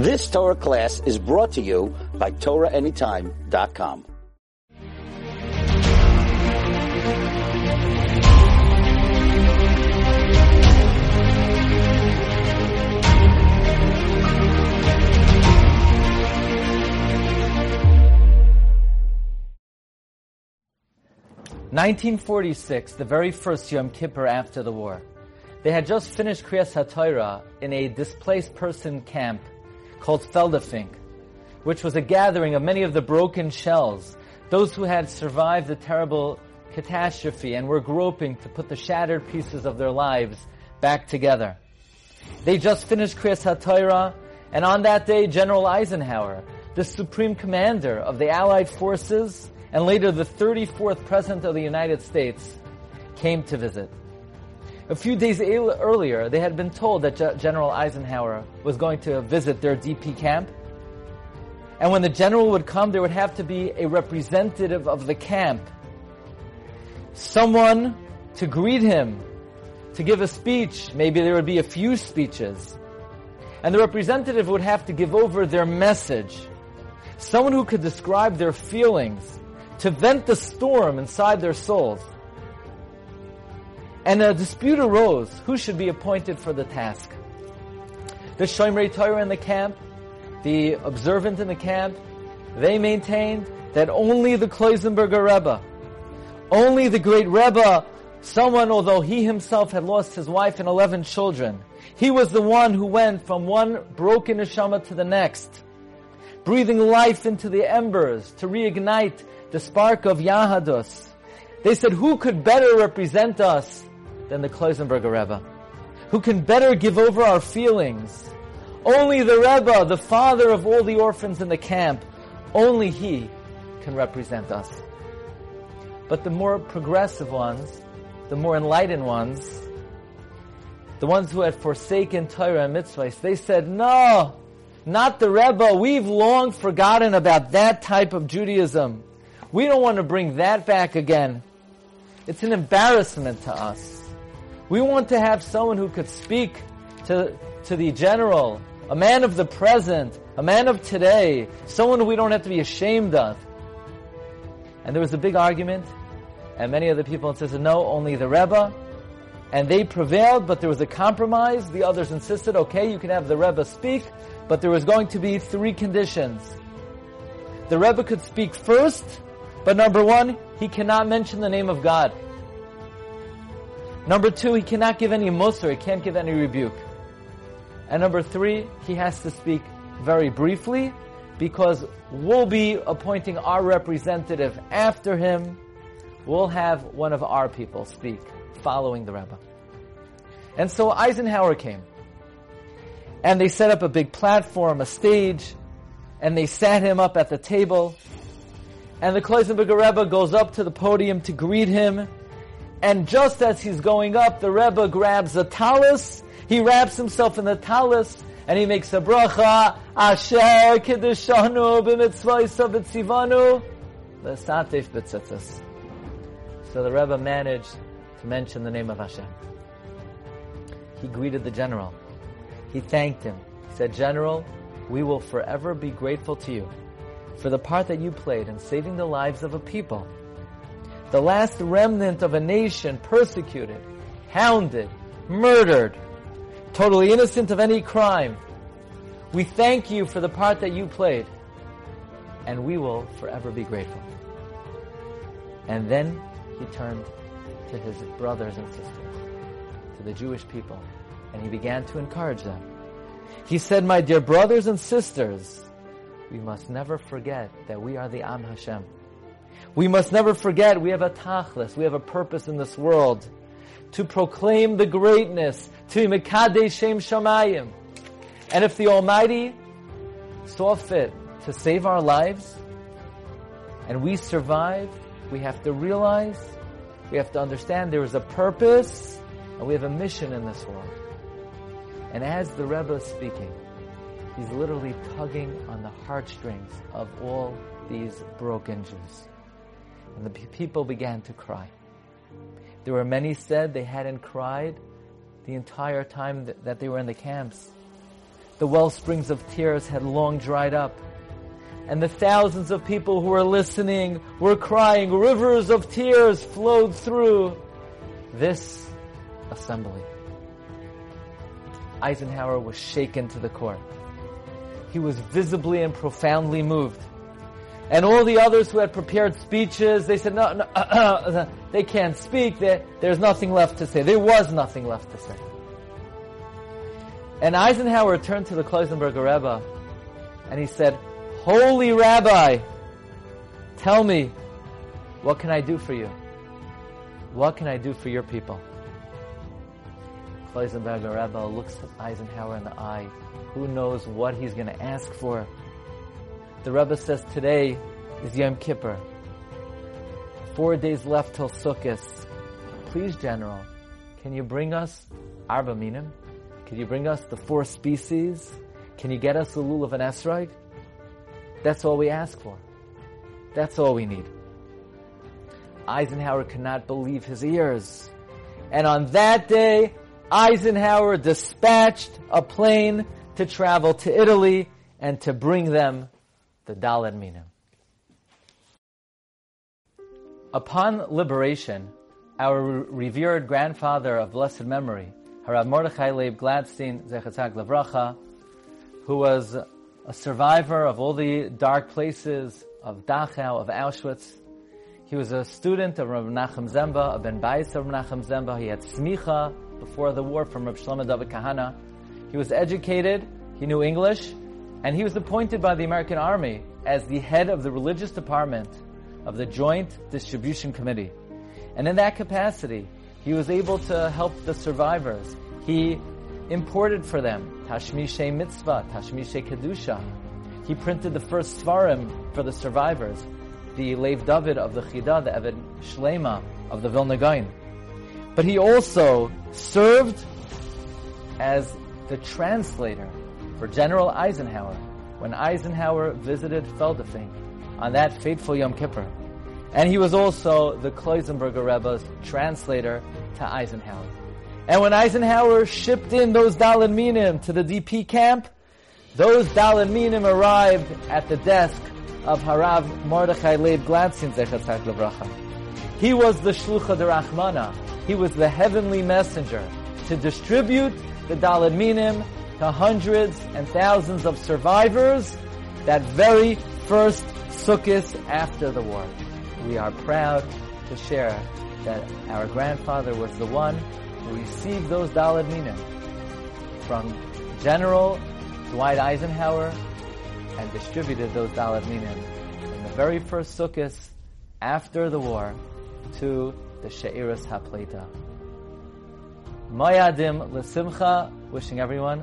This Torah class is brought to you by TorahAnytime.com. Nineteen forty-six, the very first Yom Kippur after the war. They had just finished Kriyas HaTorah in a displaced person camp called Feldafing, which was a gathering of many of the broken shells, those who had survived the terrible catastrophe and were groping to put the shattered pieces of their lives back together. They just finished Kriyas HaTorah, and on that day, General Eisenhower, the supreme commander of the Allied forces, and later the 34th President of the United States, came to visit. A few days earlier, they had been told that General Eisenhower was going to visit their DP camp. And when the general would come, there would have to be a representative of the camp. Someone to greet him, to give a speech. Maybe there would be a few speeches. And the representative would have to give over their message. Someone who could describe their feelings, to vent the storm inside their souls. And a dispute arose who should be appointed for the task. The Shomrei Torah in the camp, the observant in the camp, they maintained that only the Kloisenberger Rebbe, only the great Rebbe, someone, although he himself had lost his wife and 11 children, he was the one who went from one broken neshama to the next, breathing life into the embers to reignite the spark of Yahadus. They said, who could better represent us than the Kloisenberger Rebbe, who can better give over our feelings. Only the Rebbe, the father of all the orphans in the camp, only he can represent us. But the more progressive ones, the more enlightened ones, the ones who had forsaken Torah and mitzvahs, they said, no, not the Rebbe. We've long forgotten about that type of Judaism. We don't want to bring that back again. It's an embarrassment to us. We want to have someone who could speak to, to the general, a man of the present, a man of today, someone we don't have to be ashamed of. And there was a big argument, and many of the people insisted, no, only the Rebbe. And they prevailed, but there was a compromise. The others insisted, okay, you can have the Rebbe speak, but there was going to be three conditions. The Rebbe could speak first, but number one, he cannot mention the name of God. Number two, he cannot give any musr, he can't give any rebuke. And number three, he has to speak very briefly because we'll be appointing our representative after him. We'll have one of our people speak following the Rebbe. And so Eisenhower came. And they set up a big platform, a stage, and they sat him up at the table. And the Kloisenberger Rebbe goes up to the podium to greet him and just as he's going up, the Rebbe grabs a talus, he wraps himself in the talus, and he makes a bracha, Asher Kiddushanu b'mitzvaysa b'tzivanu, l'satef b'tzitzis. So the Rebbe managed to mention the name of Hashem. He greeted the general. He thanked him. He said, General, we will forever be grateful to you for the part that you played in saving the lives of a people the last remnant of a nation persecuted, hounded, murdered, totally innocent of any crime. We thank you for the part that you played, and we will forever be grateful. And then he turned to his brothers and sisters, to the Jewish people, and he began to encourage them. He said, My dear brothers and sisters, we must never forget that we are the Am Hashem. We must never forget we have a tachlis, we have a purpose in this world to proclaim the greatness, to Mekadesh Shem Shamayim. And if the Almighty saw fit to save our lives, and we survive, we have to realize, we have to understand there is a purpose, and we have a mission in this world. And as the Rebbe is speaking, he's literally tugging on the heartstrings of all these broken Jews. And the people began to cry. There were many said they hadn't cried the entire time that, they were in the camps. the well springs of tears had long dried up. And the thousands of people who were listening were crying. Rivers of tears flowed through this assembly. Eisenhower was shaken to the core. He was visibly and profoundly moved. And all the others who had prepared speeches, they said, no, no they can't speak. There, there's nothing left to say. There was nothing left to say. And Eisenhower turned to the Kloisenberger Rebbe and he said, Holy Rabbi, tell me, what can I do for you? What can I do for your people? Kloisenberger Rebbe looks at Eisenhower in the eye. Who knows what he's going to ask for? The Rebbe says today is Yom Kippur. Four days left till Sukkot. Please, General, can you bring us Arba Minim? Can you bring us the four species? Can you get us the lulav and esrog? That's all we ask for. That's all we need. Eisenhower could not believe his ears. And on that day, Eisenhower dispatched a plane to travel to Italy and to bring them the. Upon liberation, our revered grandfather of blessed memory, Harav Mordechai Leib Gladstein, Zechatzak Levracha, who was a survivor of all the dark places of Dachau, of Auschwitz. He was a student of Rav Nachum Zemba, a Ben Bais of Rav Nachum Zemba. He had smicha before the war from Rav Shlomo David Kahana. He was educated, he knew English, and he was appointed by the American Army as the head of the religious department of the Joint Distribution Committee. And in that capacity, he was able to help the survivors. He imported for them Tashmishe Mitzvah, Tashmishe Kedusha. He printed the first Svarim for the survivors, the Lev David of the Chida, the Even Shlema of the Vilna Gaon. But he also served as the translator for General Eisenhower when Eisenhower visited Feldafing on that fateful Yom Kippur. And he was also the Kloisenberger Rebbe's translator to Eisenhower. And when Eisenhower shipped in those Daled Minim to the DP camp, those Daled Minim arrived at the desk of Harav Mordechai Leib Gladstein Zechatzak Levracha. He was the Shlucha de Rachmana. He was the heavenly messenger to distribute the Daled Minim to hundreds and thousands of survivors that very first Sukkot after the war. We are proud to share that our grandfather was the one who received those Daled Minim from General Dwight Eisenhower and distributed those Daled Minim in the very first Sukkot after the war to the She'iras HaPleita. Moyadim L'Simcha, wishing everyone